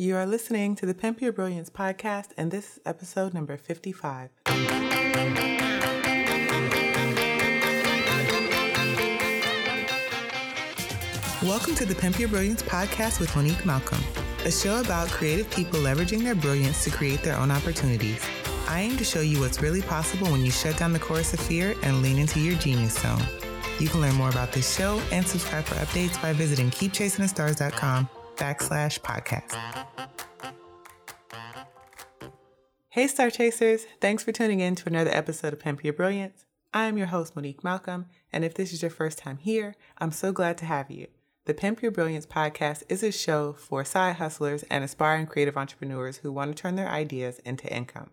You are listening to the Pimp Your Brilliance podcast, and this is episode number 55. Welcome to the Pimp Your Brilliance podcast with Monique Malcolm, a show about creative people leveraging their brilliance to create their own opportunities. I aim to show you what's really possible when you shut down the chorus of fear and lean into your genius zone. You can learn more about this show and subscribe for updates by visiting keepchasingthestars.com backslash podcast. Hey, Star Chasers. Thanks for tuning in to another episode of Pimp Your Brilliance. I'm your host, Monique Malcolm, and if this is your first time here, I'm so glad to have you. The Pimp Your Brilliance podcast is a show for side hustlers and aspiring creative entrepreneurs who want to turn their ideas into income.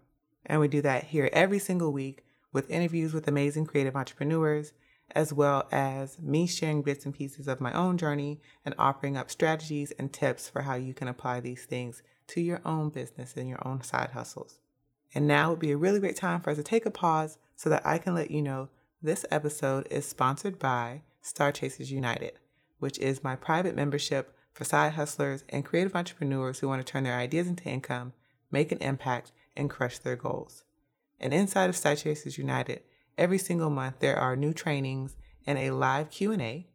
And we do that here every single week with interviews with amazing creative entrepreneurs, as well as me sharing bits and pieces of my own journey and offering up strategies and tips for how you can apply these things to your own business and your own side hustles. And now would be a really great time for us to take a pause so that I can let you know this episode is sponsored by Star Chasers United, which is my private membership for side hustlers and creative entrepreneurs who want to turn their ideas into income, make an impact, and crush their goals. And inside of Star Chasers United, every single month there are new trainings and a live Q&A.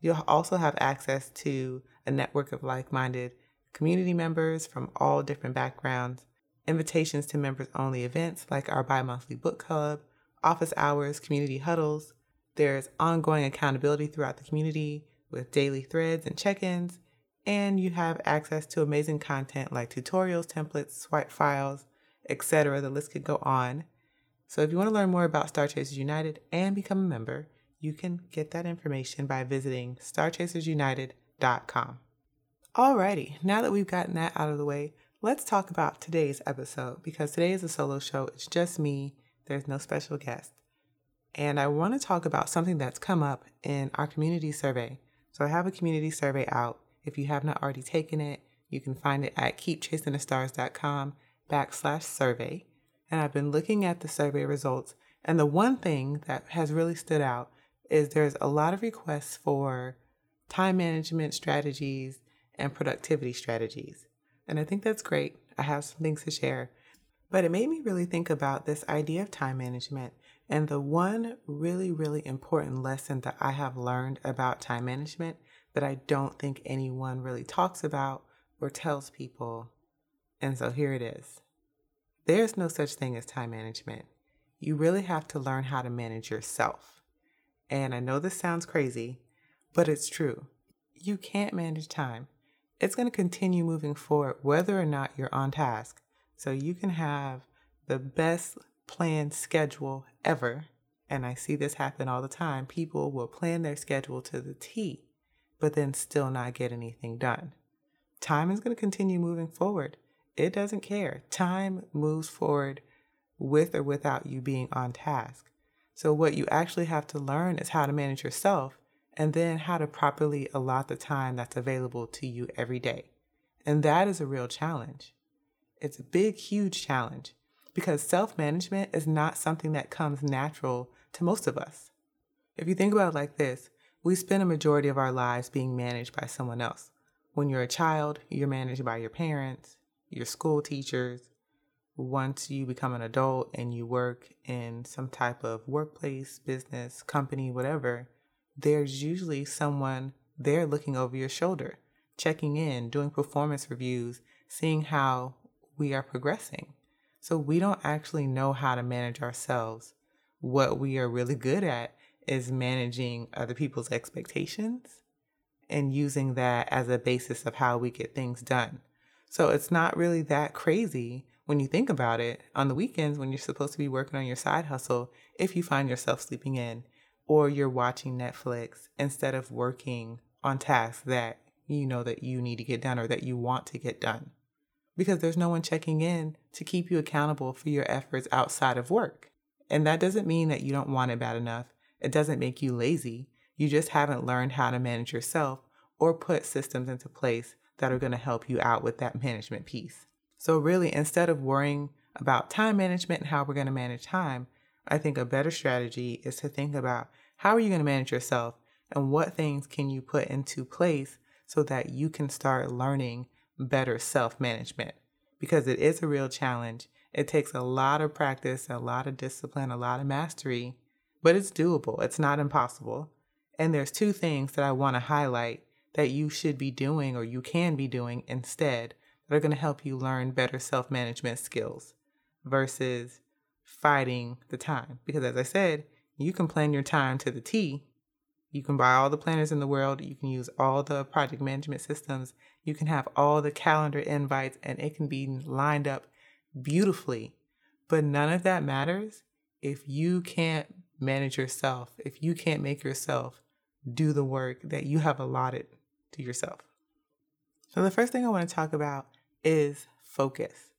You'll also have access to a network of like-minded community members from all different backgrounds invitations to members only events like our bi monthly book club, office hours, community huddles. There's ongoing accountability throughout the community with daily threads and check ins. And you have access to amazing content like tutorials, templates, swipe files, etc. The list could go on. So if you want to learn more about Star Chasers United and become a member, you can get that information by visiting starchasersunited.com. Alrighty, now that we've gotten that out of the way, let's talk about today's episode because today is a solo show. It's just me, there's no special guest. And I want to talk about something that's come up in our community survey. So I have a community survey out. If you have not already taken it, you can find it at keepchasingthestars.com backslash survey. And I've been looking at the survey results. And the one thing that has really stood out is there's a lot of requests for time management strategies and productivity strategies. And I think that's great. I have some things to share. But it made me really think about this idea of time management. And the one really, really important lesson that I have learned about time management that I don't think anyone really talks about or tells people. And so here it is there's no such thing as time management. You really have to learn how to manage yourself. And I know this sounds crazy, but it's true. You can't manage time it's going to continue moving forward whether or not you're on task. So you can have the best planned schedule ever. And I see this happen all the time. People will plan their schedule to the T, but then still not get anything done. Time is going to continue moving forward. It doesn't care. Time moves forward with or without you being on task. So, what you actually have to learn is how to manage yourself and then how to properly allot the time that's available to you every day. And that is a real challenge. It's a big, huge challenge because self management is not something that comes natural to most of us. If you think about it like this, we spend a majority of our lives being managed by someone else. When you're a child, you're managed by your parents, your school teachers. Once you become an adult and you work in some type of workplace, business, company, whatever, there's usually someone there looking over your shoulder, checking in, doing performance reviews, seeing how we are progressing. So we don't actually know how to manage ourselves. What we are really good at is managing other people's expectations and using that as a basis of how we get things done. So it's not really that crazy when you think about it on the weekends when you're supposed to be working on your side hustle if you find yourself sleeping in or you're watching Netflix instead of working on tasks that you know that you need to get done or that you want to get done. Because there's no one checking in to keep you accountable for your efforts outside of work. And that doesn't mean that you don't want it bad enough. It doesn't make you lazy. You just haven't learned how to manage yourself or put systems into place that are going to help you out with that management piece. So, really, instead of worrying about time management and how we're going to manage time, I think a better strategy is to think about how are you going to manage yourself and what things can you put into place so that you can start learning better self management because it is a real challenge. It takes a lot of practice, a lot of discipline, a lot of mastery, but it's doable. It's not impossible. And there's two things that I want to highlight that you should be doing or you can be doing instead that are going to help you learn better self management skills versus fighting the time. Because as I said, you can plan your time to the T. You can buy all the planners in the world. You can use all the project management systems. You can have all the calendar invites and it can be lined up beautifully. But none of that matters if you can't manage yourself, if you can't make yourself do the work that you have allotted to yourself. So, the first thing I want to talk about is focus.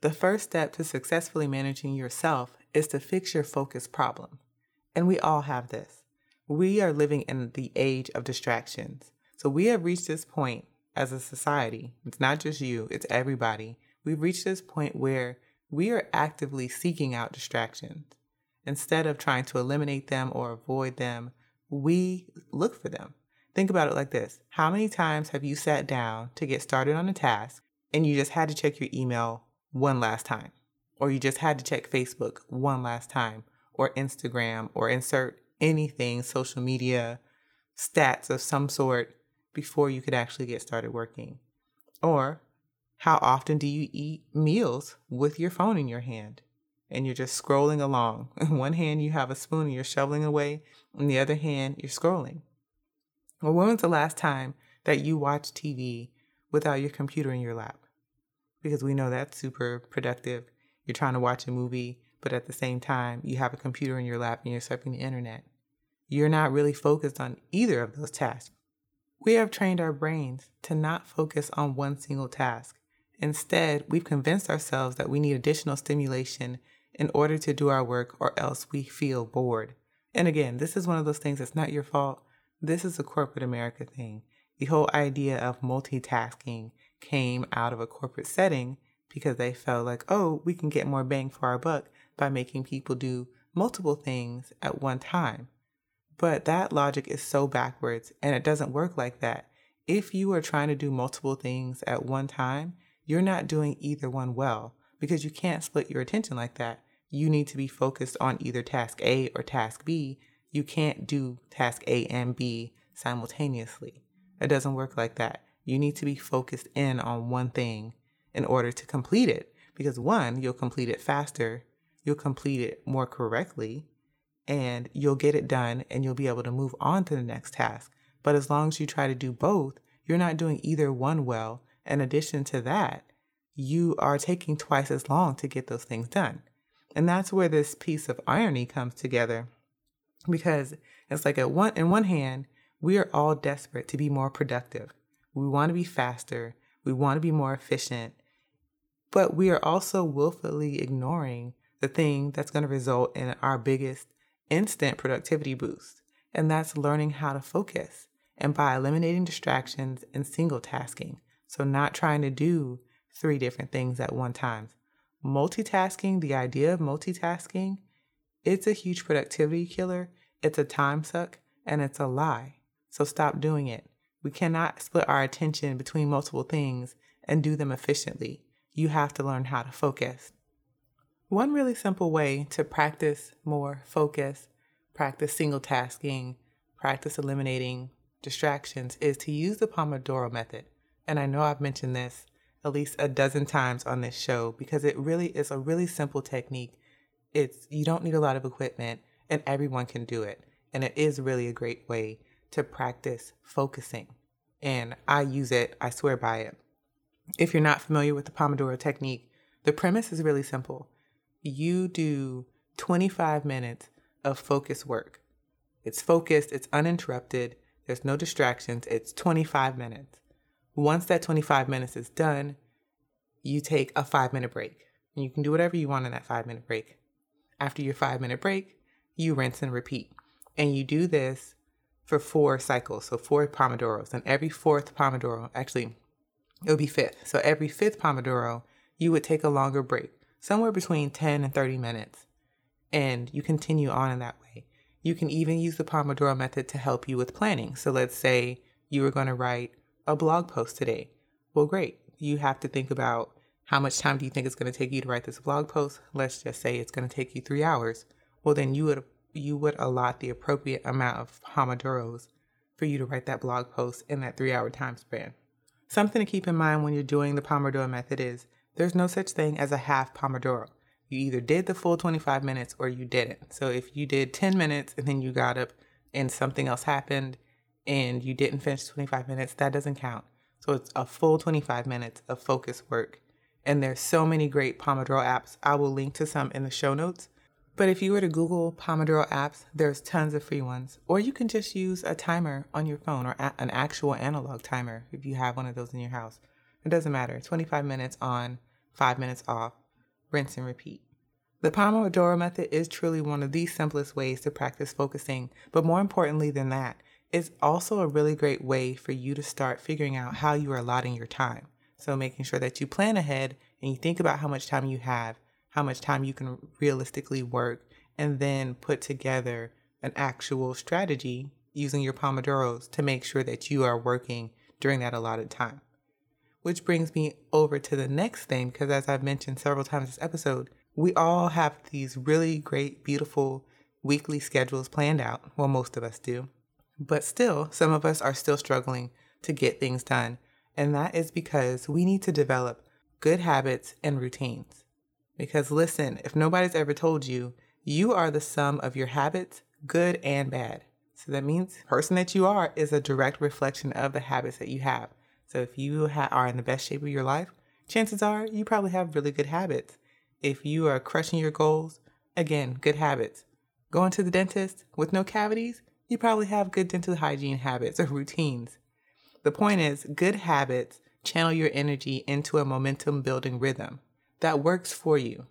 The first step to successfully managing yourself is to fix your focus problem. And we all have this. We are living in the age of distractions. So, we have reached this point as a society. It's not just you, it's everybody. We've reached this point where we are actively seeking out distractions. Instead of trying to eliminate them or avoid them, we look for them. Think about it like this How many times have you sat down to get started on a task and you just had to check your email one last time? Or you just had to check Facebook one last time, or Instagram, or insert anything, social media, stats of some sort before you could actually get started working? Or how often do you eat meals with your phone in your hand? And you're just scrolling along. In one hand, you have a spoon and you're shoveling away. In the other hand, you're scrolling. Well, when was the last time that you watched TV without your computer in your lap? Because we know that's super productive. You're trying to watch a movie, but at the same time, you have a computer in your lap and you're surfing the internet. You're not really focused on either of those tasks. We have trained our brains to not focus on one single task. Instead, we've convinced ourselves that we need additional stimulation in order to do our work or else we feel bored. And again, this is one of those things that's not your fault. This is a corporate America thing. The whole idea of multitasking came out of a corporate setting because they felt like, oh, we can get more bang for our buck by making people do multiple things at one time. But that logic is so backwards and it doesn't work like that. If you are trying to do multiple things at one time, you're not doing either one well because you can't split your attention like that. You need to be focused on either task A or task B you can't do task A and B simultaneously. It doesn't work like that. You need to be focused in on one thing in order to complete it. Because one, you'll complete it faster, you'll complete it more correctly, and you'll get it done and you'll be able to move on to the next task. But as long as you try to do both, you're not doing either one well. In addition to that, you are taking twice as long to get those things done. And that's where this piece of irony comes together because it's like at one in one hand we are all desperate to be more productive. We want to be faster. We want to be more efficient. But we are also willfully ignoring the thing that's going to result in our biggest instant productivity boost and that's learning how to focus and by eliminating distractions and single tasking. So not trying to do three different things at one time. Multitasking the idea of multitasking it's a huge productivity killer, it's a time suck, and it's a lie. So stop doing it. We cannot split our attention between multiple things and do them efficiently. You have to learn how to focus. One really simple way to practice more focus, practice single tasking, practice eliminating distractions is to use the Pomodoro method. And I know I've mentioned this at least a dozen times on this show because it really is a really simple technique it's you don't need a lot of equipment and everyone can do it. And it is really a great way to practice focusing. And I use it, I swear by it. If you're not familiar with the Pomodoro technique, the premise is really simple. You do 25 minutes of focus work. It's focused, it's uninterrupted, there's no distractions, it's 25 minutes. Once that 25 minutes is done, you take a five minute break. And you can do whatever you want in that five minute break. After your five minute break, you rinse and repeat. And you do this for four cycles, so four Pomodoros. And every fourth Pomodoro, actually, it would be fifth. So every fifth Pomodoro, you would take a longer break, somewhere between 10 and 30 minutes. And you continue on in that way. You can even use the Pomodoro method to help you with planning. So let's say you were going to write a blog post today. Well, great. you have to think about how much time do you think it's going to take you to write this blog post? Let's just say it's going to take you three hours. Well, then you would you would allot the appropriate amount of pomodoros for you to write that blog post in that three hour time span. Something to keep in mind when you're doing the Pomodoro method is there's no such thing as a half Pomodoro. You either did the full 25 minutes or you didn't. So if you did 10 minutes and then you got up and something else happened and you didn't finish 25 minutes, that doesn't count. So it's a full 25 minutes of focus work. And there's so many great Pomodoro apps. I will link to some in the show notes. But if you were to Google Pomodoro apps, there's tons of free ones. Or you can just use a timer on your phone or a- an actual analog timer if you have one of those in your house. It doesn't matter. 25 minutes on, 5 minutes off, rinse and repeat. The Pomodoro method is truly one of the simplest ways to practice focusing, but more importantly than that, it's also a really great way for you to start figuring out how you are allotting your time. So making sure that you plan ahead and you think about how much time you have how much time you can realistically work, and then put together an actual strategy using your Pomodoros to make sure that you are working during that allotted time. Which brings me over to the next thing, because as I've mentioned several times this episode, we all have these really great, beautiful weekly schedules planned out. Well, most of us do. But still, some of us are still struggling to get things done. And that is because we need to develop good habits and routines. Because listen, if nobody's ever told you, you are the sum of your habits, good and bad. So that means the person that you are is a direct reflection of the habits that you have. So if you ha- are in the best shape of your life, chances are you probably have really good habits. If you are crushing your goals, again, good habits. Going to the dentist with no cavities, you probably have good dental hygiene habits or routines. The point is, good habits channel your energy into a momentum building rhythm that works for you.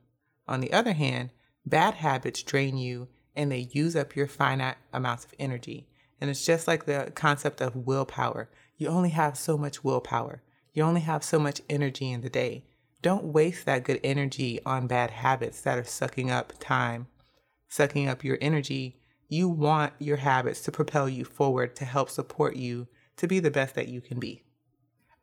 On the other hand, bad habits drain you and they use up your finite amounts of energy. And it's just like the concept of willpower. You only have so much willpower. You only have so much energy in the day. Don't waste that good energy on bad habits that are sucking up time, sucking up your energy. You want your habits to propel you forward to help support you to be the best that you can be.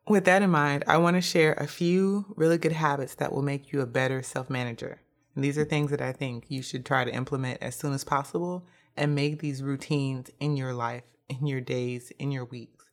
With that in mind, I want to share a few really good habits that will make you a better self manager. And these are things that I think you should try to implement as soon as possible and make these routines in your life, in your days, in your weeks.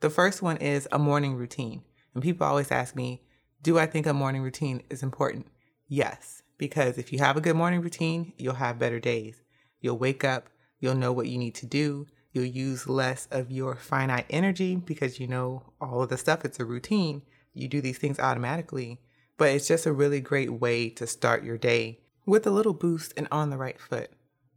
The first one is a morning routine. And people always ask me, do I think a morning routine is important? Yes, because if you have a good morning routine, you'll have better days. You'll wake up, you'll know what you need to do, You'll use less of your finite energy because you know all of the stuff. It's a routine. You do these things automatically. But it's just a really great way to start your day with a little boost and on the right foot.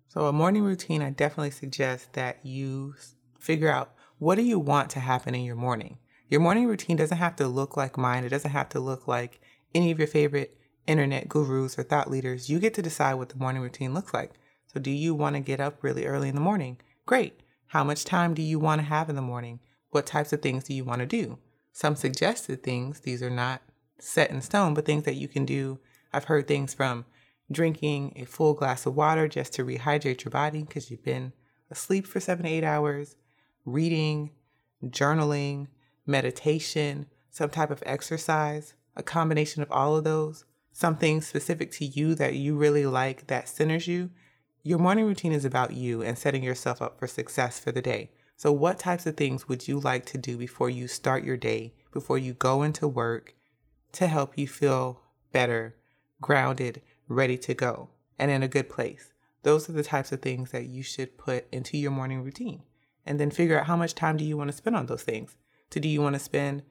So, a morning routine, I definitely suggest that you figure out what do you want to happen in your morning. Your morning routine doesn't have to look like mine. It doesn't have to look like any of your favorite internet gurus or thought leaders. You get to decide what the morning routine looks like. So, do you want to get up really early in the morning? Great. How much time do you want to have in the morning? What types of things do you want to do? Some suggested things, these are not set in stone, but things that you can do. I've heard things from drinking a full glass of water just to rehydrate your body because you've been asleep for seven to eight hours, reading, journaling, meditation, some type of exercise, a combination of all of those, something specific to you that you really like that centers you, your morning routine is about you and setting yourself up for success for the day. So, what types of things would you like to do before you start your day, before you go into work to help you feel better, grounded, ready to go, and in a good place? Those are the types of things that you should put into your morning routine. And then figure out how much time do you want to spend on those things. So, do you want to spend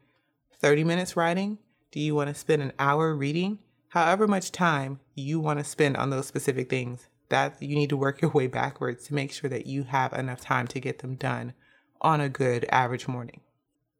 30 minutes writing? Do you want to spend an hour reading? However much time you want to spend on those specific things, that you need to work your way backwards to make sure that you have enough time to get them done on a good average morning.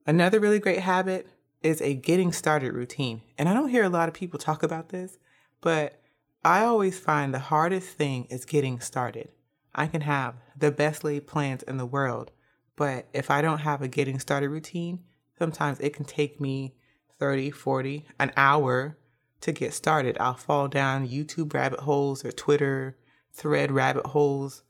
Another really great habit is a getting started routine. And I don't hear a lot of people talk about this, but I always find the hardest thing is getting started. I can have the best laid plans in the world, but if I don't have a getting started routine, sometimes it can take me 30, 40, an hour to get started. I'll fall down YouTube rabbit holes or Twitter thread rabbit holes.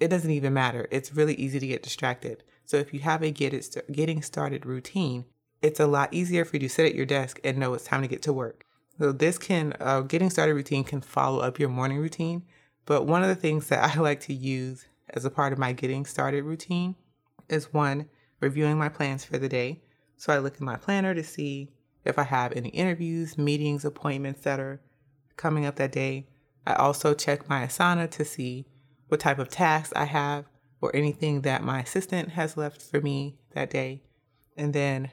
It doesn't even matter. It's really easy to get distracted. So if you have a get it getting started routine, it's a lot easier for you to sit at your desk and know it's time to get to work. So this can uh, getting started routine can follow up your morning routine. But one of the things that I like to use as a part of my getting started routine is one reviewing my plans for the day. So I look in my planner to see if I have any interviews, meetings, appointments that are coming up that day. I also check my Asana to see what type of tasks I have or anything that my assistant has left for me that day. And then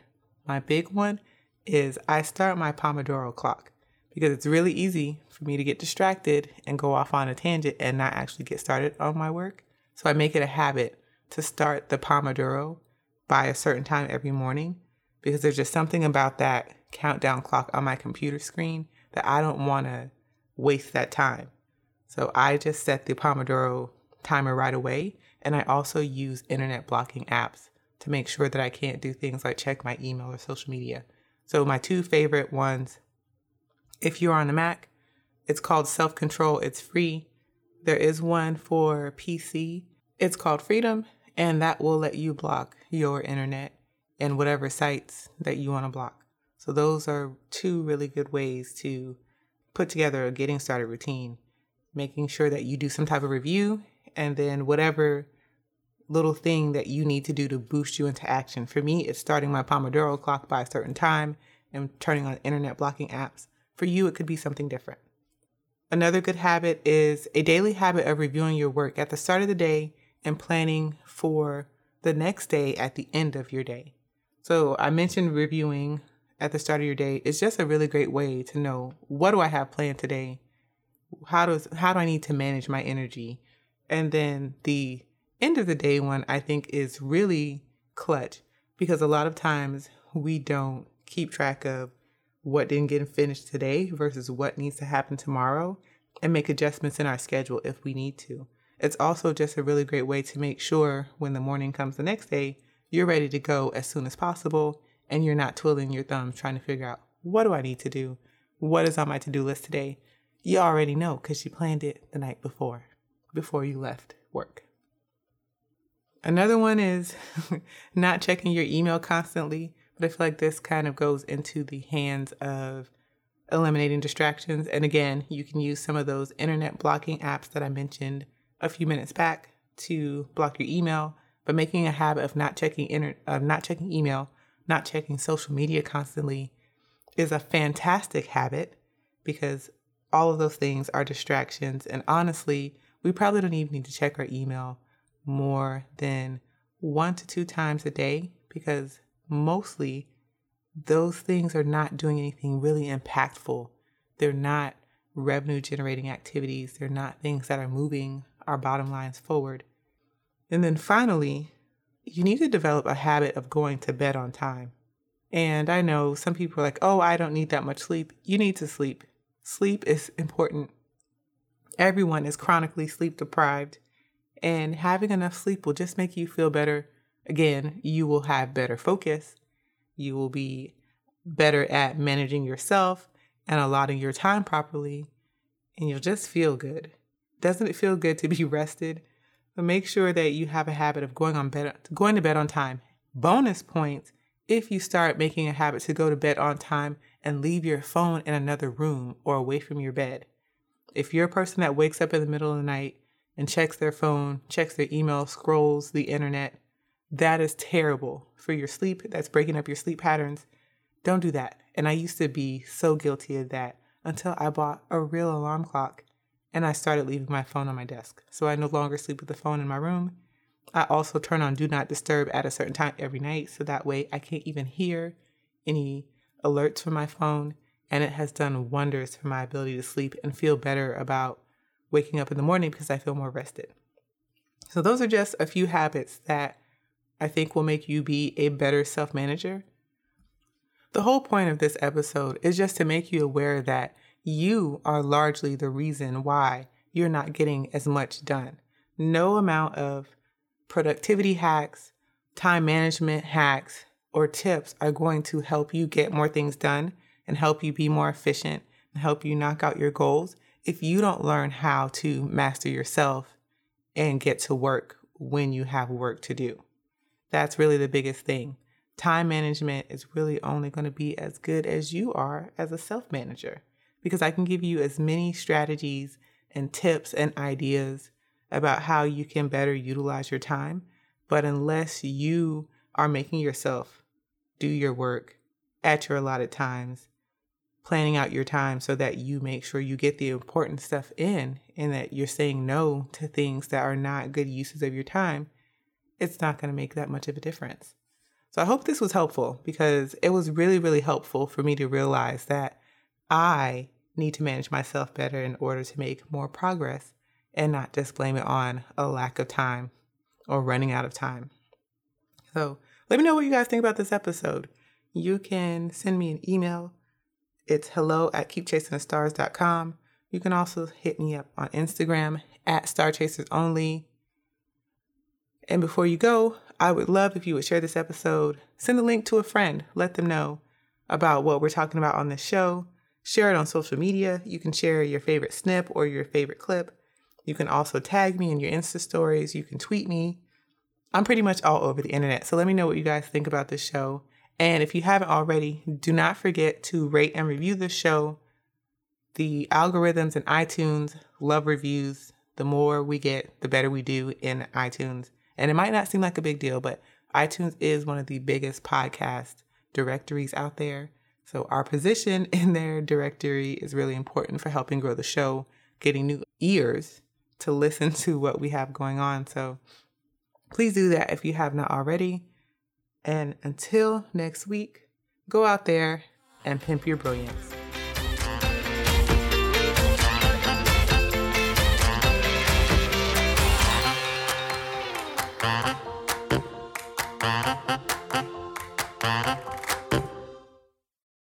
my big one is I start my Pomodoro clock because it's really easy for me to get distracted and go off on a tangent and not actually get started on my work. So I make it a habit to start the Pomodoro by a certain time every morning because there's just something about that countdown clock on my computer screen that I don't want to waste that time. So I just set the Pomodoro timer right away. And I also use internet blocking apps to make sure that I can't do things like check my email or social media. So my two favorite ones, if you're on the Mac, it's called Self Control. It's free. There is one for PC. It's called Freedom, and that will let you block your internet and whatever sites that you want to block. So those are two really good ways to put together a getting started routine, making sure that you do some type of review and then whatever little thing that you need to do to boost you into action. For me, it's starting my Pomodoro clock by a certain time and turning on internet blocking apps. For you, it could be something different. Another good habit is a daily habit of reviewing your work at the start of the day and planning for the next day at the end of your day. So I mentioned reviewing at the start of your day. It's just a really great way to know what do I have planned today? How does how do I need to manage my energy? And then the end of the day one I think is really clutch because a lot of times we don't keep track of what didn't get finished today versus what needs to happen tomorrow and make adjustments in our schedule if we need to. It's also just a really great way to make sure when the morning comes the next day, you're ready to go as soon as possible and you're not twiddling your thumbs trying to figure out what do I need to do? What is on my to do list today? You already know because you planned it the night before, before you left work. Another one is not checking your email constantly, but I feel like this kind of goes into the hands of eliminating distractions. And again, you can use some of those internet blocking apps that I mentioned a few minutes back to block your email, but making a habit of not checking inter- of not checking email, not checking social media constantly is a fantastic habit because all of those things are distractions and honestly, we probably don't even need to check our email more than one to two times a day because mostly those things are not doing anything really impactful. They're not revenue generating activities, they're not things that are moving our bottom lines forward. And then finally, you need to develop a habit of going to bed on time. And I know some people are like, oh, I don't need that much sleep. You need to sleep. Sleep is important. Everyone is chronically sleep deprived and having enough sleep will just make you feel better. Again, you will have better focus. You will be better at managing yourself and allotting your time properly, and you'll just feel good. Doesn't it feel good to be rested? But make sure that you have a habit of going on bed going to bed on time. Bonus points if you start making a habit to go to bed on time and leave your phone in another room or away from your bed. If you're a person that wakes up in the middle of the night and checks their phone, checks their email, scrolls the internet, that is terrible for your sleep. That's breaking up your sleep patterns. Don't do that. And I used to be so guilty of that until I bought a real alarm clock and I started leaving my phone on my desk. So I no longer sleep with the phone in my room. I also turn on do not disturb at a certain time every night so that way I can't even hear any alerts from my phone. And it has done wonders for my ability to sleep and feel better about waking up in the morning because I feel more rested. So, those are just a few habits that I think will make you be a better self manager. The whole point of this episode is just to make you aware that you are largely the reason why you're not getting as much done. No amount of productivity hacks, time management hacks, or tips are going to help you get more things done and help you be more efficient and help you knock out your goals if you don't learn how to master yourself and get to work when you have work to do. That's really the biggest thing. time management is really only going to be as good as you are as a self manager because I can give you as many strategies and tips and ideas about how you can better utilize your time. But unless you are making yourself do your work at your allotted times, planning out your time so that you make sure you get the important stuff in and that you're saying no to things that are not good uses of your time, it's not going to make that much of a difference. So I hope this was helpful because it was really, really helpful for me to realize that I need to manage myself better in order to make more progress and not just blame it on a lack of time or running out of time. So let me know what you guys think about this episode. You can send me an email. It's hello at keepchasingthestars.com. You can also hit me up on Instagram at Star Chasers Only. And before you go, I would love if you would share this episode, send a link to a friend, let them know about what we're talking about on this show. Share it on social media. You can share your favorite snip or your favorite clip. You can also tag me in your Insta stories. You can tweet me. I'm pretty much all over the internet. So let me know what you guys think about this show. And if you haven't already, do not forget to rate and review the show. The algorithms in iTunes love reviews. The more we get, the better we do in iTunes. And it might not seem like a big deal, but iTunes is one of the biggest podcast directories out there. So our position in their directory is really important for helping grow the show, getting new ears to listen to what we have going on. So please do that if you have not already. And until next week, go out there and pimp your brilliance.